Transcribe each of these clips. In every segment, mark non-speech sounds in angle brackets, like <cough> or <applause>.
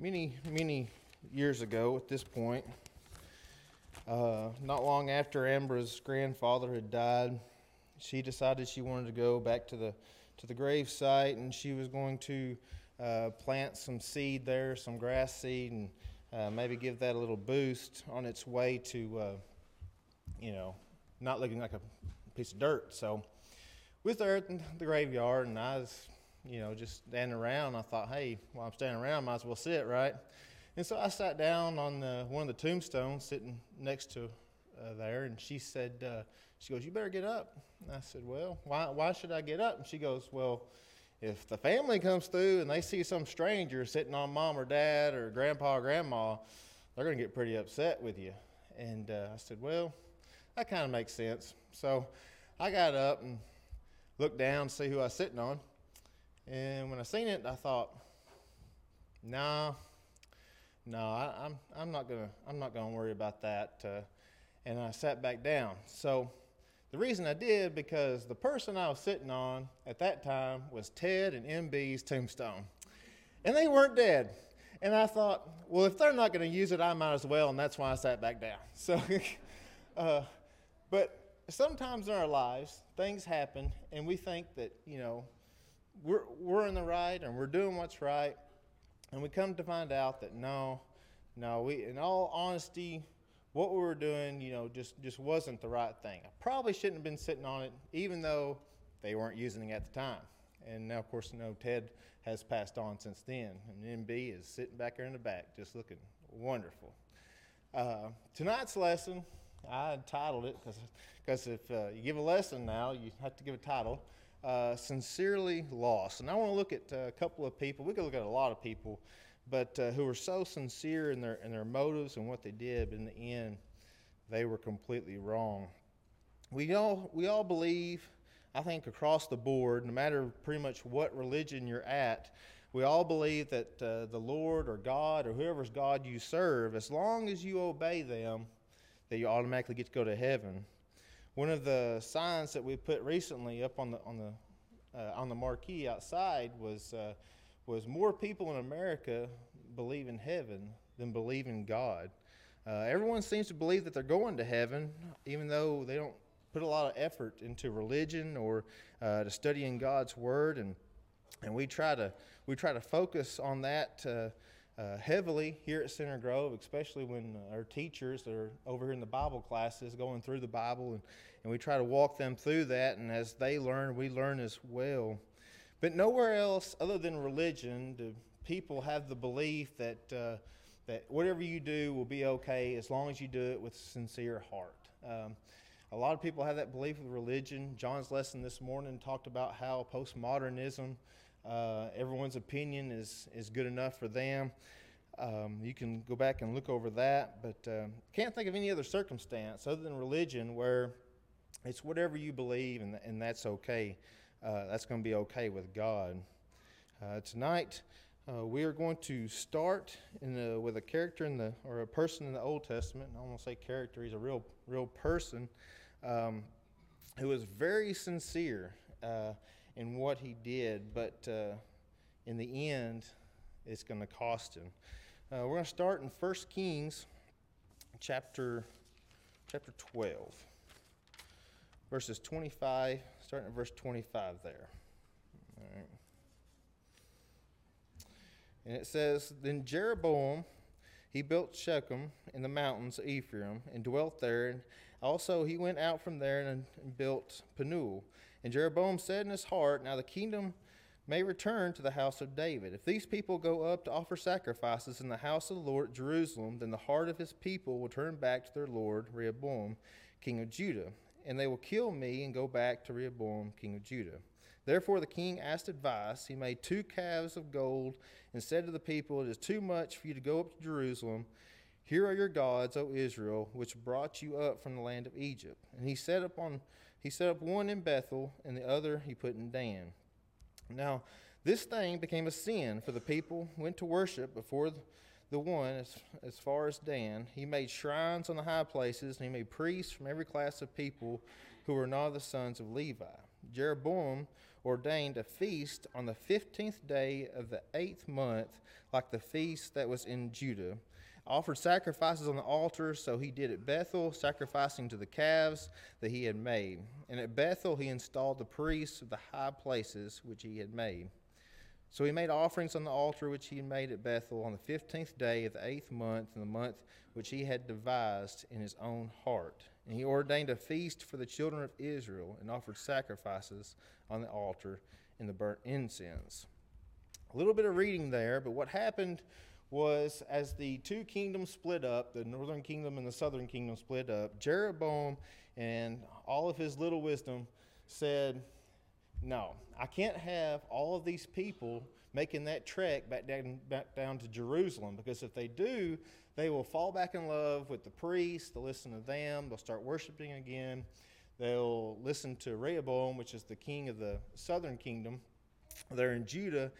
Many, many years ago at this point, uh, not long after Ambra's grandfather had died, she decided she wanted to go back to the, to the grave site and she was going to uh, plant some seed there, some grass seed, and uh, maybe give that a little boost on its way to, uh, you know, not looking like a piece of dirt. So, with her in the graveyard, and I was you know, just standing around. I thought, hey, while I'm standing around, might as well sit, right? And so I sat down on the, one of the tombstones sitting next to uh, there, and she said, uh, she goes, you better get up. And I said, well, why, why should I get up? And she goes, well, if the family comes through and they see some stranger sitting on mom or dad or grandpa or grandma, they're going to get pretty upset with you. And uh, I said, well, that kind of makes sense. So I got up and looked down to see who I was sitting on. And when I seen it, I thought, nah, no, I, am I'm, I'm not gonna I'm not gonna worry about that. Uh, and I sat back down. So the reason I did because the person I was sitting on at that time was Ted and MB's tombstone, and they weren't dead. And I thought, well, if they're not going to use it, I might as well, and that's why I sat back down. <laughs> So, uh, but sometimes in our lives, things happen, and we think that you know we're, we're in the right and we're doing what's right. And we come to find out that no, no, we, in all honesty, what we were doing, you know, just, just wasn't the right thing. I probably shouldn't have been sitting on it, even though they weren't using it at the time. And now, of course, you know, Ted has passed on since then. And MB is sitting back here in the back, just looking wonderful. Uh, tonight's lesson, I titled it because if uh, you give a lesson now, you have to give a title uh, sincerely lost. And I want to look at uh, a couple of people. We could look at a lot of people, but uh, who were so sincere in their in their motives and what they did. But in the end, they were completely wrong. We all we all believe. I think across the board, no matter pretty much what religion you're at, we all believe that uh, the Lord or God or whoever's God you serve, as long as you obey them, that you automatically get to go to heaven. One of the signs that we put recently up on the on the uh, on the marquee outside was uh, was more people in America believe in heaven than believe in God. Uh, everyone seems to believe that they're going to heaven, even though they don't put a lot of effort into religion or uh, to studying God's word, and and we try to we try to focus on that uh, heavily here at Center Grove, especially when our teachers are over here in the Bible classes going through the Bible, and, and we try to walk them through that. And as they learn, we learn as well. But nowhere else, other than religion, do people have the belief that uh, that whatever you do will be okay as long as you do it with a sincere heart. Um, a lot of people have that belief with religion. John's lesson this morning talked about how postmodernism uh, everyone's opinion is, is good enough for them. Um, you can go back and look over that, but uh, can't think of any other circumstance other than religion where it's whatever you believe and, and that's okay. Uh, that's going to be okay with God. Uh, tonight, uh, we are going to start the, with a character in the or a person in the Old Testament. I won't say character; he's a real, real person um, very sincere uh, in what he did, but uh, in the end, it's going to cost him. Uh, we're going to start in 1 Kings chapter, chapter 12, verses 25, starting at verse 25 there. And it says, Then Jeroboam, he built Shechem in the mountains of Ephraim and dwelt there. And also he went out from there and, and built Penuel and Jeroboam said in his heart, Now the kingdom may return to the house of David. If these people go up to offer sacrifices in the house of the Lord at Jerusalem, then the heart of his people will turn back to their Lord, Rehoboam, king of Judah, and they will kill me and go back to Rehoboam, king of Judah. Therefore the king asked advice. He made two calves of gold and said to the people, It is too much for you to go up to Jerusalem. Here are your gods, O Israel, which brought you up from the land of Egypt. And he set upon he set up one in Bethel, and the other he put in Dan. Now, this thing became a sin, for the people went to worship before the one as, as far as Dan. He made shrines on the high places, and he made priests from every class of people who were not the sons of Levi. Jeroboam ordained a feast on the fifteenth day of the eighth month, like the feast that was in Judah. Offered sacrifices on the altar, so he did at Bethel, sacrificing to the calves that he had made. And at Bethel he installed the priests of the high places which he had made. So he made offerings on the altar which he had made at Bethel on the fifteenth day of the eighth month, in the month which he had devised in his own heart. And he ordained a feast for the children of Israel and offered sacrifices on the altar in the burnt incense. A little bit of reading there, but what happened was as the two kingdoms split up, the northern kingdom and the southern kingdom split up, Jeroboam and all of his little wisdom said, No, I can't have all of these people making that trek back down, back down to Jerusalem because if they do, they will fall back in love with the priests, they'll listen to them, they'll start worshiping again, they'll listen to Rehoboam, which is the king of the southern kingdom. They're in Judah,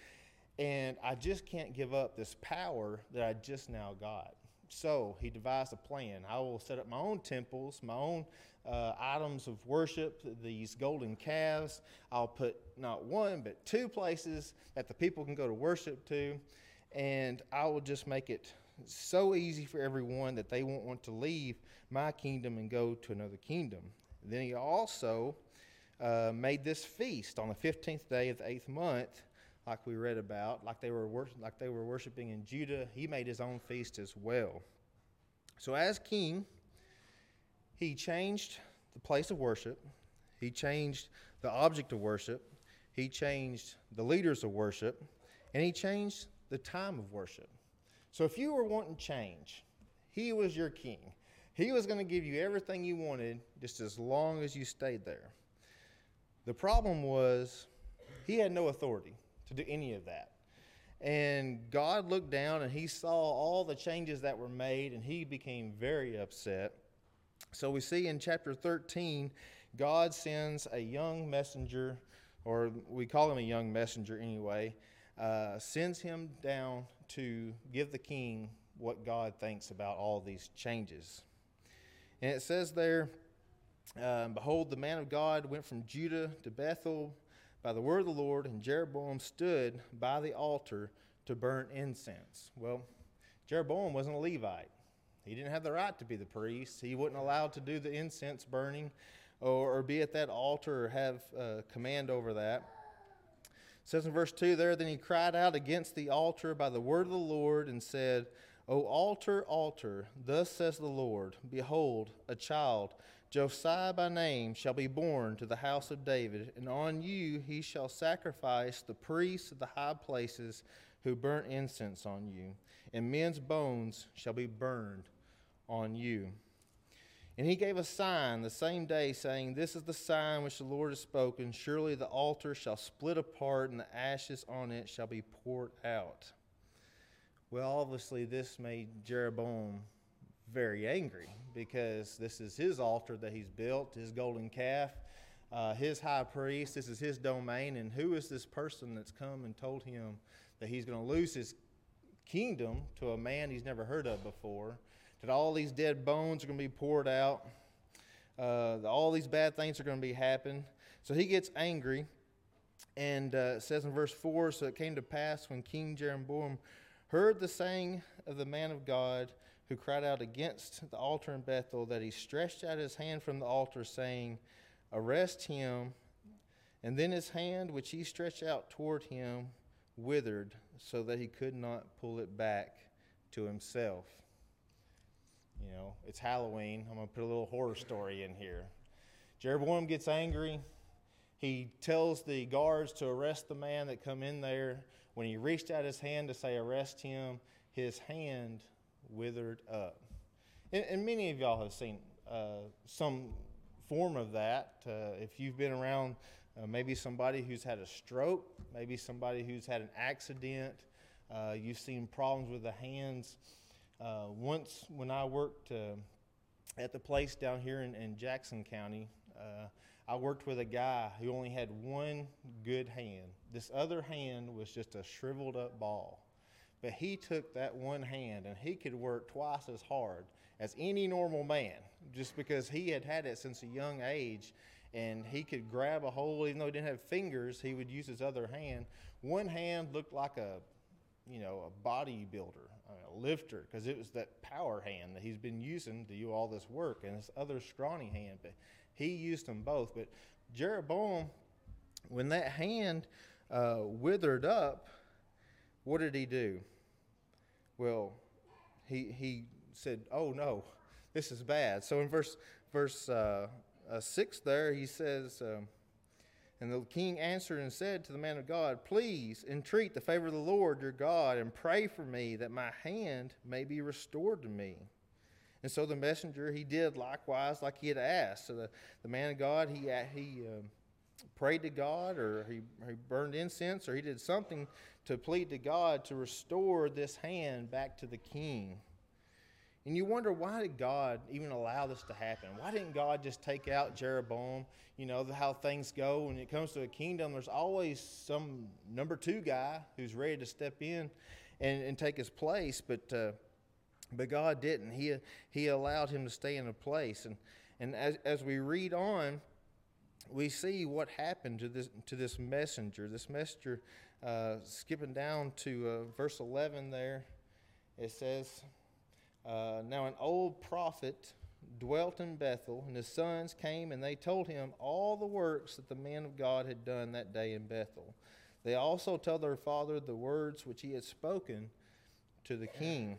and I just can't give up this power that I just now got. So he devised a plan. I will set up my own temples, my own uh, items of worship, these golden calves. I'll put not one, but two places that the people can go to worship to. And I will just make it so easy for everyone that they won't want to leave my kingdom and go to another kingdom. Then he also uh, made this feast on the 15th day of the eighth month, like we read about, like they, were wor- like they were worshiping in Judah. He made his own feast as well. So, as king, he changed the place of worship, he changed the object of worship, he changed the leaders of worship, and he changed the time of worship. So if you were wanting change, he was your king. He was going to give you everything you wanted just as long as you stayed there. The problem was he had no authority to do any of that. And God looked down and he saw all the changes that were made and he became very upset. So we see in chapter 13, God sends a young messenger, or we call him a young messenger anyway, uh, sends him down to give the king what God thinks about all these changes. And it says there, um, Behold, the man of God went from Judah to Bethel by the word of the Lord, and Jeroboam stood by the altar to burn incense. Well, Jeroboam wasn't a Levite. He didn't have the right to be the priest. He wasn't allowed to do the incense burning or, or be at that altar or have uh, command over that It says in verse 2 there, then he cried out against the altar by the word of the Lord and said, O altar, altar, thus says the Lord, Behold, a child, Josiah by name, shall be born to the house of David, and on you he shall sacrifice the priests of the high places who burnt incense on you, and men's bones shall be burned on you. And he gave a sign the same day, saying, This is the sign which the Lord has spoken. Surely the altar shall split apart, and the ashes on it shall be poured out. Well, obviously, this made Jeroboam very angry because this is his altar that he's built, his golden calf, uh, his high priest. This is his domain. And who is this person that's come and told him that he's going to lose his kingdom to a man he's never heard of before? that all these dead bones are going to be poured out, uh, all these bad things are going to be happening. So he gets angry, and uh, says in verse 4 So it came to pass when King Jeroboam heard the saying of the man of God who cried out against the altar in Bethel that he stretched out his hand from the altar, saying, Arrest him. And then his hand, which he stretched out toward him, withered, so that he could not pull it back to himself. You know, it's Halloween. I'm going to put a little horror story in here. Jeroboam gets angry. He tells the guards to arrest the man that come in there. When he reached out his hand to say arrest him, his hand withered up. And, and many of y'all have seen uh, some form of that. Uh, if you've been around uh, maybe somebody who's had a stroke, maybe somebody who's had an accident, uh, you've seen problems with the hands. Uh, once, when I worked uh, at the place down here in, in Jackson County, I worked with a guy who only had one good hand. This other hand was just a shriveled up ball. But he took that one hand and he could work twice as hard as any normal man just because he had had it since a young age and he could grab a hole, even though he didn't have fingers, he would use his other hand. One hand looked like a, you know, a bodybuilder, a lifter, because it was that power hand that he's been using to do all this work, and his other scrawny hand. But he used them both. But Jeroboam, when that hand uh, withered up, what did he do? Well, he he said, "Oh no, this is bad." So in verse verse uh, uh, six, there he says. Um, and the king answered and said to the man of God, Please entreat the favor of the Lord your God and pray for me that my hand may be restored to me. And so the messenger, he did likewise like he had asked. So the, the man of God, he, he um, prayed to God or he, he burned incense or he did something to plead to God to restore this hand back to the king. And you wonder why did God even allow this to happen? Why didn't God just take out Jeroboam? You know, how things go when it comes to a kingdom, there's always some number two guy who's ready to step in and, and take his place, but uh, but God didn't. He he allowed him to stay in a place. And and as as we read on, we see what happened to this to this messenger. This messenger, uh, skipping down to uh, verse 11 there, it says. Uh, now, an old prophet dwelt in Bethel, and his sons came and they told him all the works that the man of God had done that day in Bethel. They also told their father the words which he had spoken to the king.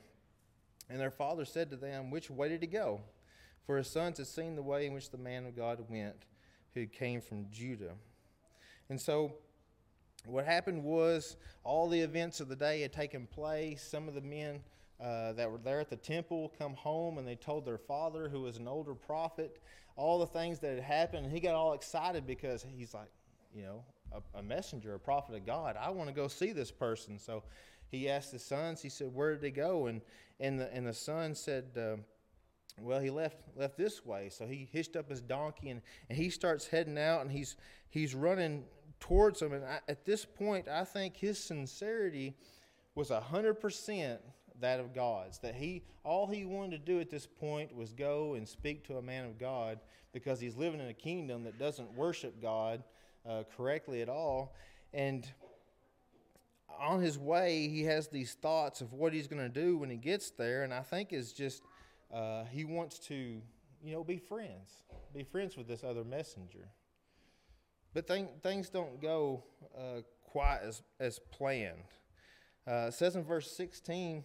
And their father said to them, Which way did he go? For his sons had seen the way in which the man of God went, who came from Judah. And so, what happened was all the events of the day had taken place. Some of the men uh, that were there at the temple come home and they told their father, who was an older prophet, all the things that had happened. And he got all excited because he's like, you know, a, a messenger, a prophet of God. I want to go see this person. So he asked his sons, he said, Where did he go? And, and, the, and the son said, uh, well, he left left this way. So he hitched up his donkey and, and he starts heading out and he's he's running towards him. And I, at this point, I think his sincerity was a hundred percent that of God's. That he all he wanted to do at this point was go and speak to a man of God because he's living in a kingdom that doesn't worship God uh, correctly at all. And on his way, he has these thoughts of what he's going to do when he gets there, and I think is just uh, he wants to, you know, be friends, be friends with this other messenger. But th- things don't go uh, quite as as planned. Uh, it says in verse 16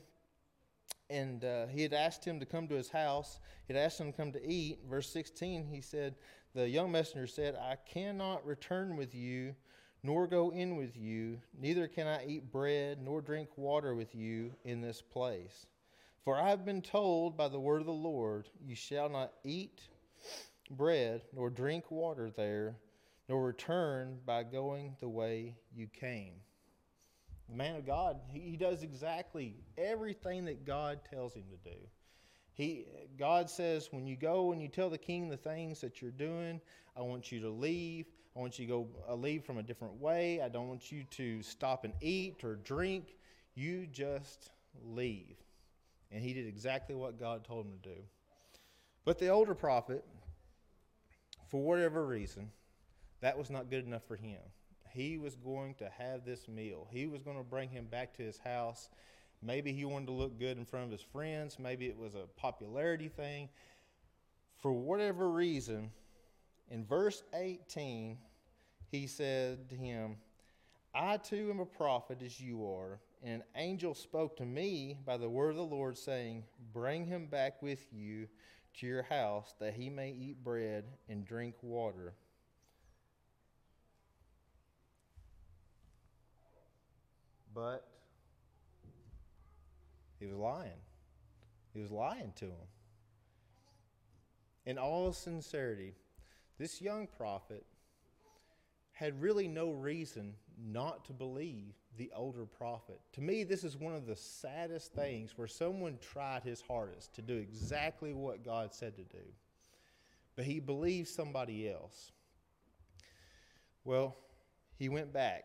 and uh, he had asked him to come to his house. He had asked him to come to eat. Verse 16, he said, The young messenger said, I cannot return with you, nor go in with you, neither can I eat bread, nor drink water with you in this place. For I have been told by the word of the Lord, You shall not eat bread, nor drink water there, nor return by going the way you came. The man of God, he, does exactly everything that God tells him to do. He, God says, when you go and you tell the king the things that you're doing, I want you to leave. I want you to go uh, leave from a different way. I don't want you to stop and eat or drink. You just leave. And he did exactly what God told him to do. But the older prophet, for whatever reason, that was not good enough for him he was going to have this meal. He was going to bring him back to his house. Maybe he wanted to look good in front of his friends. Maybe it was a popularity thing. For whatever reason, in verse 18, he said to him, I too am a prophet as you are. And an angel spoke to me by the word of the Lord, saying, Bring him back with you to your house, that he may eat bread and drink water. But he was lying. He was lying to him. In all sincerity, this young prophet had really no reason not to believe the older prophet. To me, this is one of the saddest things where someone tried his hardest to do exactly what God said to do, but he believed somebody else. Well, he went back.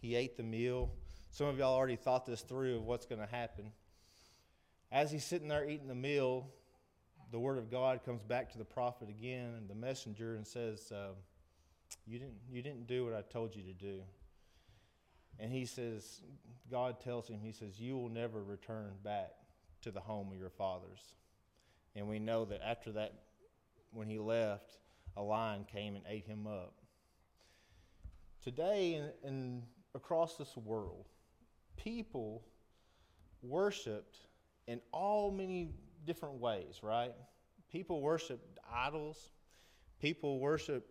He ate the meal. Some of y'all already thought this through of what's going to happen. As he's sitting there eating the meal, the word of God comes back to the prophet again and the messenger and says, uh, you, didn't, you didn't do what I told you to do. And he says, God tells him, He says, You will never return back to the home of your fathers. And we know that after that, when he left, a lion came and ate him up. Today, in across this world, people worshiped in all many different ways, right? People worship idols, people worship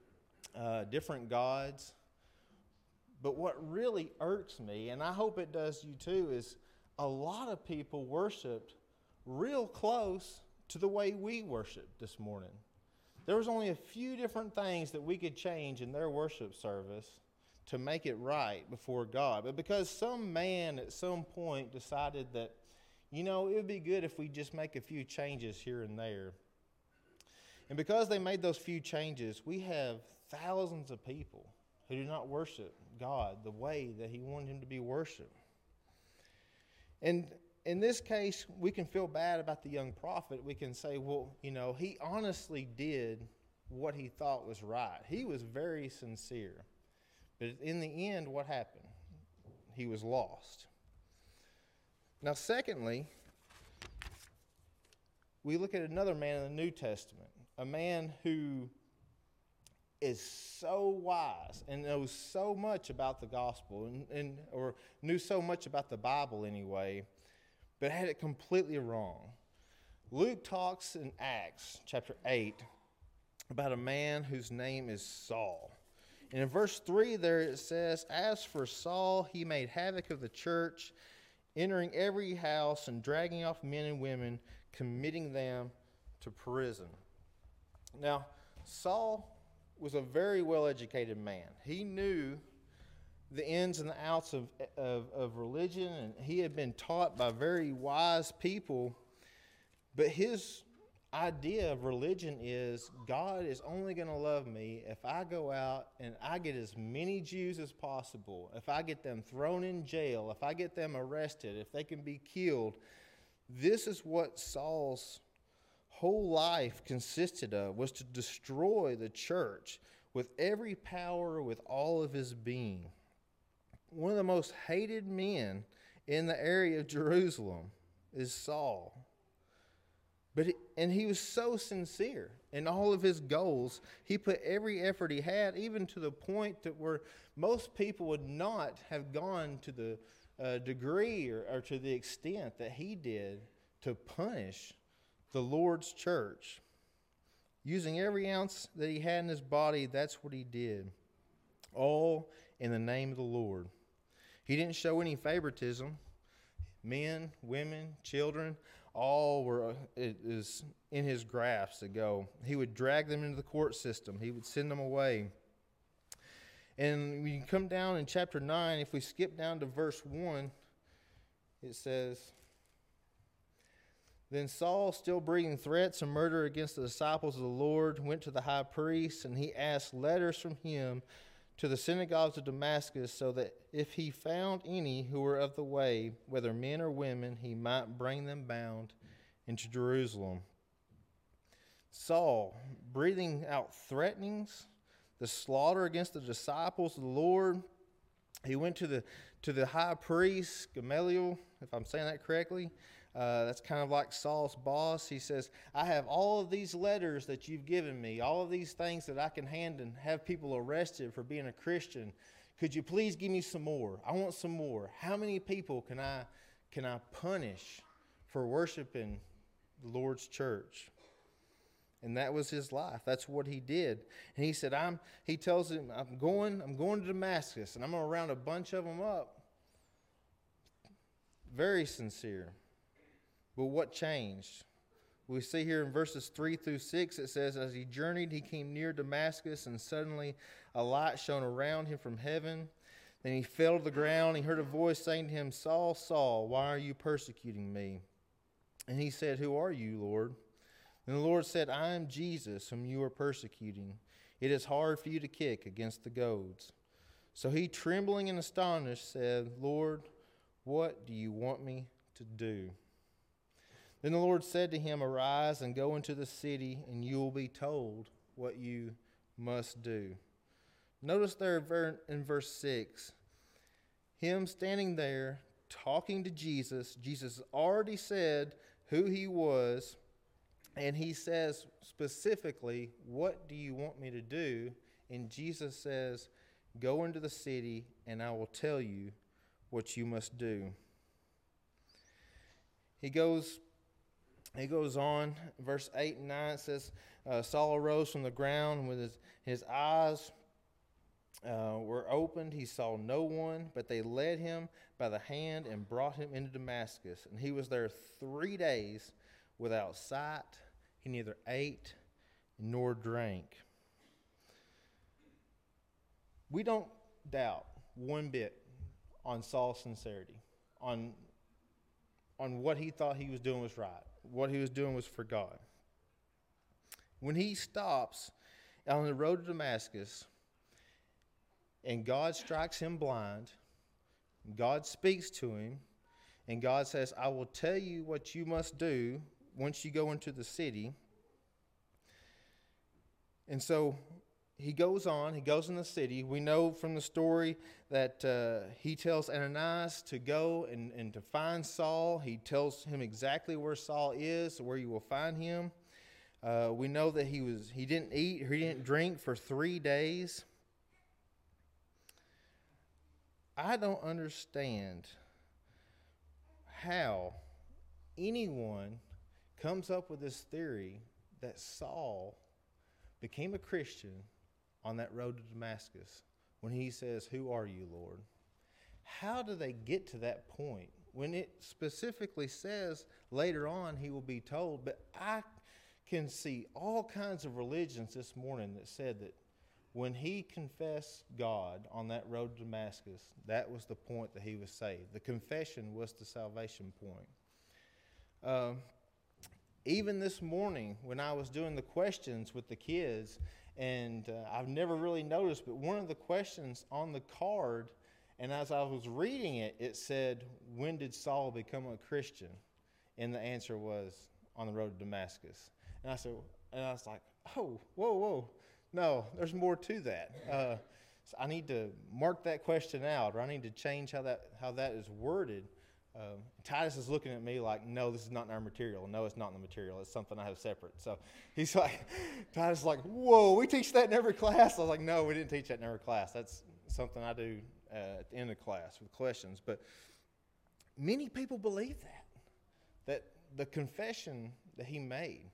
uh, different gods. But what really irks me, and I hope it does you too, is a lot of people worshiped real close to the way we worship this morning. There was only a few different things that we could change in their worship service to make it right before God. But because some man at some point decided that, you know, it would be good if we just make a few changes here and there. And because they made those few changes, we have thousands of people who do not worship God the way that He wanted Him to be worshiped. And in this case, we can feel bad about the young prophet. We can say, well, you know, he honestly did what he thought was right. He was very sincere. But in the end, what happened? He was lost. Now, secondly, we look at another man in the New Testament, a man who is so wise and knows so much about the gospel and, and or knew so much about the Bible anyway, but had it completely wrong. Luke talks in Acts chapter 8 about a man whose name is Saul. And in verse 3 there it says, As for Saul, he made havoc of the church, entering every house and dragging off men and women, committing them to prison. Now, Saul was a very well educated man. He knew the ins and the outs of, of, of religion, and he had been taught by very wise people. But his idea of religion is God is only going to love me if I go out and I get as many Jews as possible, if I get them thrown in jail, if I get them arrested, if they can be killed. This is what Saul's whole life consisted of was to destroy the church with every power with all of his being one of the most hated men in the area of Jerusalem is Saul. But he, and he was so sincere in all of his goals. He put every effort he had, even to the point that where most people would not have gone to the uh, degree or, or to the extent that he did to punish the Lord's church. Using every ounce that he had in his body, that's what he did. All in the name of the Lord. He didn't show any favoritism. Men, women, children, all were uh, it is in his grasp to go. He would drag them into the court system. He would send them away. And when you come down in chapter 9, if we skip down to verse 1, it says, Then Saul, still breathing threats and murder against the disciples of the Lord, went to the high priest, and he asked letters from him to the synagogues of Damascus, so that if he found any who were of the way, whether men or women, he might bring them bound into Jerusalem. Saul, breathing out threatenings, the slaughter against the disciples of the Lord, he went to the to the high priest Gamaliel, if I'm saying that correctly, uh, that's kind of like Saul's boss. He says, I have all of these letters that you've given me, all of these things that I can hand and have people arrested for being a Christian. Could you please give me some more? I want some more. How many people can I, can I punish for worshiping the Lord's church? And that was his life. That's what he did. And he said, I'm, he tells him, I'm going, I'm going to Damascus and I'm going to round a bunch of them up. Very sincere. But what changed? We see here in verses 3 through 6, it says, As he journeyed, he came near Damascus, and suddenly a light shone around him from heaven. Then he fell to the ground. He heard a voice saying to him, Saul, Saul, why are you persecuting me? And he said, Who are you, Lord? And the Lord said, I am Jesus, whom you are persecuting. It is hard for you to kick against the goads. So he, trembling and astonished, said, Lord, what do you want me to do? Then the Lord said to him, Arise and go into the city, and you will be told what you must do. Notice there in verse 6, him standing there talking to Jesus. Jesus already said who he was, and he says specifically, What do you want me to do? And Jesus says, Go into the city, and I will tell you what you must do. He goes he goes on, verse 8 and 9 says, uh, Saul arose from the ground with his, his eyes uh, were opened. He saw no one, but they led him by the hand and brought him into Damascus. And he was there three days without sight. He neither ate nor drank. We don't doubt one bit on Saul's sincerity, on, on what he thought he was doing was right what he was doing was for God. When he stops on the road to Damascus and God strikes him blind, God speaks to him, and God says, I will tell you what you must do once you go into the city. And so he goes on, he goes in the city. We know from the story that uh, he tells Ananias to go and, and to find Saul. He tells him exactly where Saul is, where you will find him. Uh, we know that he was he didn't eat, he didn't drink for three days. I don't understand how anyone comes up with this theory that Saul became a Christian on that road to Damascus when he says, Who are you, Lord? How do they get to that point when it specifically says later on he will be told? But I can see all kinds of religions this morning that said that when he confessed God on that road to Damascus, that was the point that he was saved. The confession was the salvation point. Um, even this morning, when I was doing the questions with the kids, and uh, I've never really noticed, but one of the questions on the card, and as I was reading it, it said, When did Saul become a Christian? And the answer was, On the road to Damascus. And I said, and I was like, Oh, whoa, whoa. No, there's more to that. Uh, so I need to mark that question out, or I need to change how that, how that is worded um, Titus is looking at me like, no, this is not in our material. No, it's not in the material. It's something I have separate. So <laughs> he's like, Titus is like, whoa, we teach that in every class. I was like, no, we didn't teach that in every class. That's something I do uh, at the end of class with questions. But many people believe that, that the confession that he made,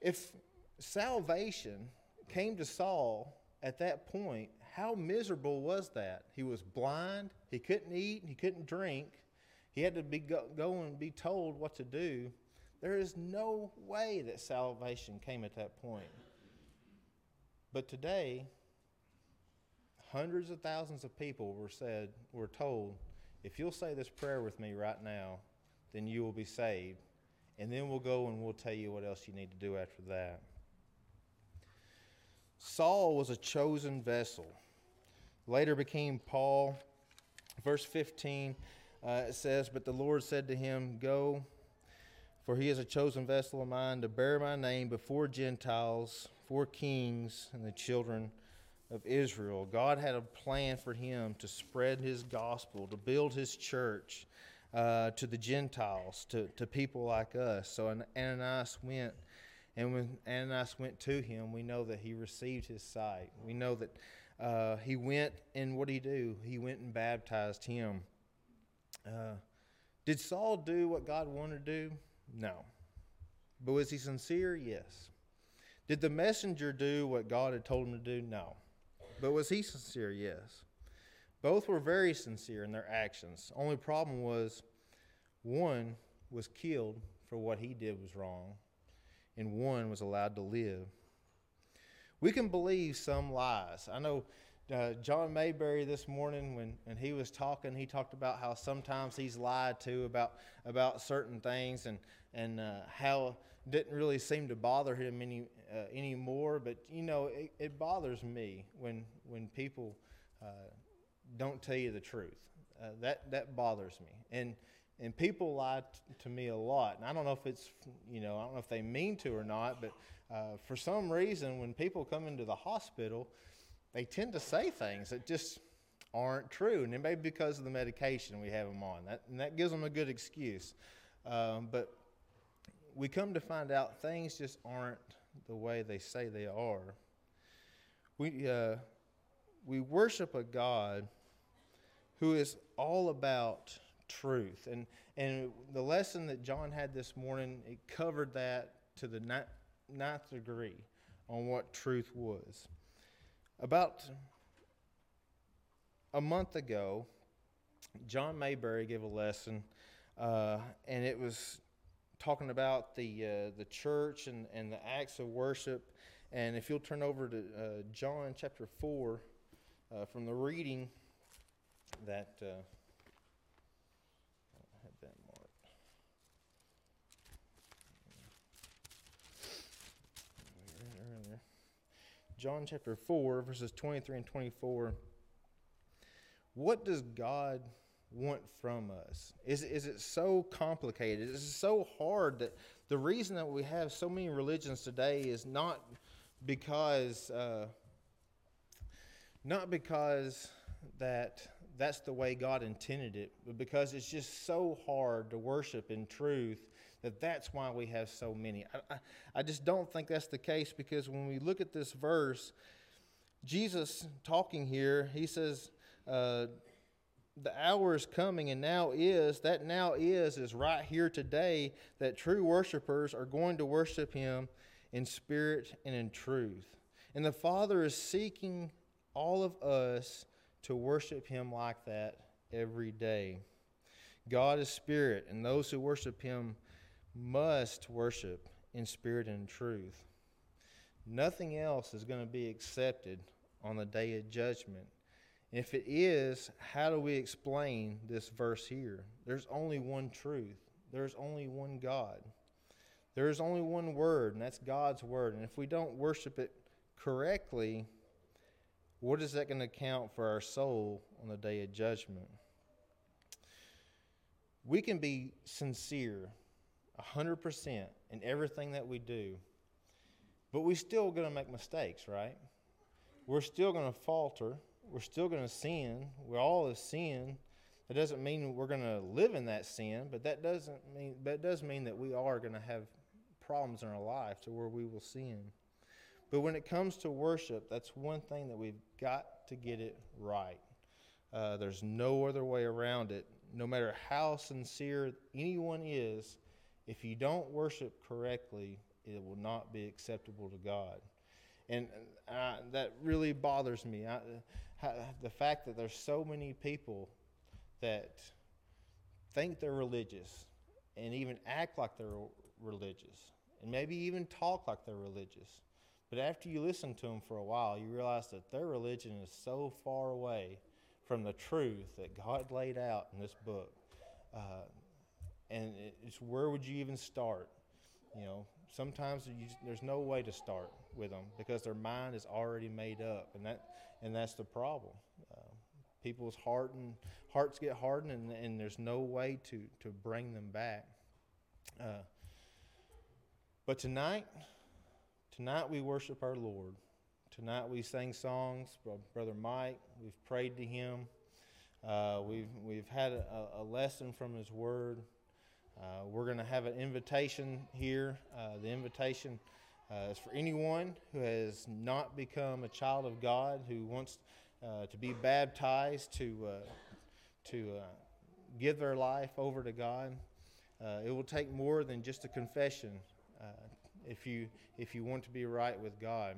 if salvation came to Saul at that point, how miserable was that? He was blind, he couldn't eat, he couldn't drink he had to be go, go and be told what to do. There is no way that salvation came at that point. But today, hundreds of thousands of people were said were told, if you'll say this prayer with me right now, then you will be saved. And then we'll go and we'll tell you what else you need to do after that. Saul was a chosen vessel. Later became Paul. Verse 15 uh, it says, But the Lord said to him, Go, for he is a chosen vessel of mine to bear my name before Gentiles, for kings, and the children of Israel. God had a plan for him to spread his gospel, to build his church uh, to the Gentiles, to, to people like us. So Ananias went. And when Ananias went to him, we know that he received his sight. We know that uh, he went, and what did he do? He went and baptized him. Uh, did Saul do what God wanted to do? No. But was he sincere? Yes. Did the messenger do what God had told him to do? No. But was he sincere? Yes. Both were very sincere in their actions. Only problem was one was killed for what he did was wrong, and one was allowed to live. We can believe some lies. I know uh, John Mayberry this morning when, when he was talking, he talked about how sometimes he's lied to about about certain things and and uh, how it didn't really seem to bother him any uh, anymore. But you know, it, it, bothers me when when people uh, don't tell you the truth. Uh, that that bothers me. And and people lie t- to me a lot. And I don't know if it's, you know, I don't know if they mean to or not, but uh, for some reason, when people come into the hospital, they tend to say things that just aren't true. And it may be because of the medication we have them on. That, and that gives them a good excuse. Um, but we come to find out things just aren't the way they say they are. We, uh, we worship a God who is all about truth. And, and the lesson that John had this morning, it covered that to the ninth degree on what truth was. About a month ago, John Mayberry gave a lesson, uh, and it was talking about the uh, the church and, and the acts of worship. And if you'll turn over to uh, John chapter four, uh, from the reading that uh, I had that marked. Earlier. John chapter 4, verses 23 and 24. What does God want from us? Is, is it so complicated? Is it so hard that the reason that we have so many religions today is not because, uh, not because that that's the way God intended it, but because it's just so hard to worship in truth that that's why we have so many. I, I, I just don't think that's the case because when we look at this verse, Jesus talking here, he says, uh, the hour is coming and now is that now is is right here today that true worshipers are going to worship him in spirit and in truth and the father is seeking all of us to worship him like that every day god is spirit and those who worship him must worship in spirit and truth nothing else is going to be accepted on the day of judgment if it is, how do we explain this verse here? There's only one truth, there's only one God. There's only one word, and that's God's word. And if we don't worship it correctly, what is that going to count for our soul on the day of judgment? We can be sincere 100% in everything that we do, but we're still going to make mistakes, right? We're still going to falter we're still going to sin. We all have sin. That doesn't mean we're going to live in that sin, but that doesn't mean. But it does mean that we are going to have problems in our life to where we will sin. But when it comes to worship, that's one thing that we've got to get it right. Uh, there's no other way around it. No matter how sincere anyone is, if you don't worship correctly, it will not be acceptable to God. And uh, that really bothers me. I, the fact that there's so many people that think they're religious and even act like they're religious and maybe even talk like they're religious. But after you listen to them for a while, you realize that their religion is so far away from the truth that God laid out in this book. Uh, and it's where would you even start? You know, sometimes you, there's no way to start with them because their mind is already made up, and that and that's the problem. Uh, people's heart and hearts get hardened, and, and there's no way to to bring them back. Uh, but tonight, tonight we worship our Lord. Tonight we sang songs. Brother Mike, we've prayed to Him. Uh, we've we've had a, a lesson from His Word. Uh, we're going to have an invitation here. Uh, the invitation uh, is for anyone who has not become a child of God, who wants uh, to be baptized, to, uh, to give their life over to God. it will take more than just a confession if, you, if you want to be right with God.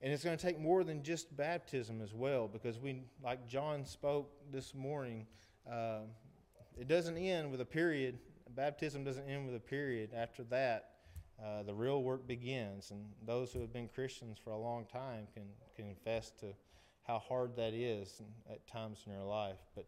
And it's going to take more than just baptism as well, because we, like John spoke this morning, uh, it doesn't end with a period. Baptism doesn't end with a period. After that, uh, the real work begins. And those who have been Christians for a long time can, can confess to how hard that is at times in your life. But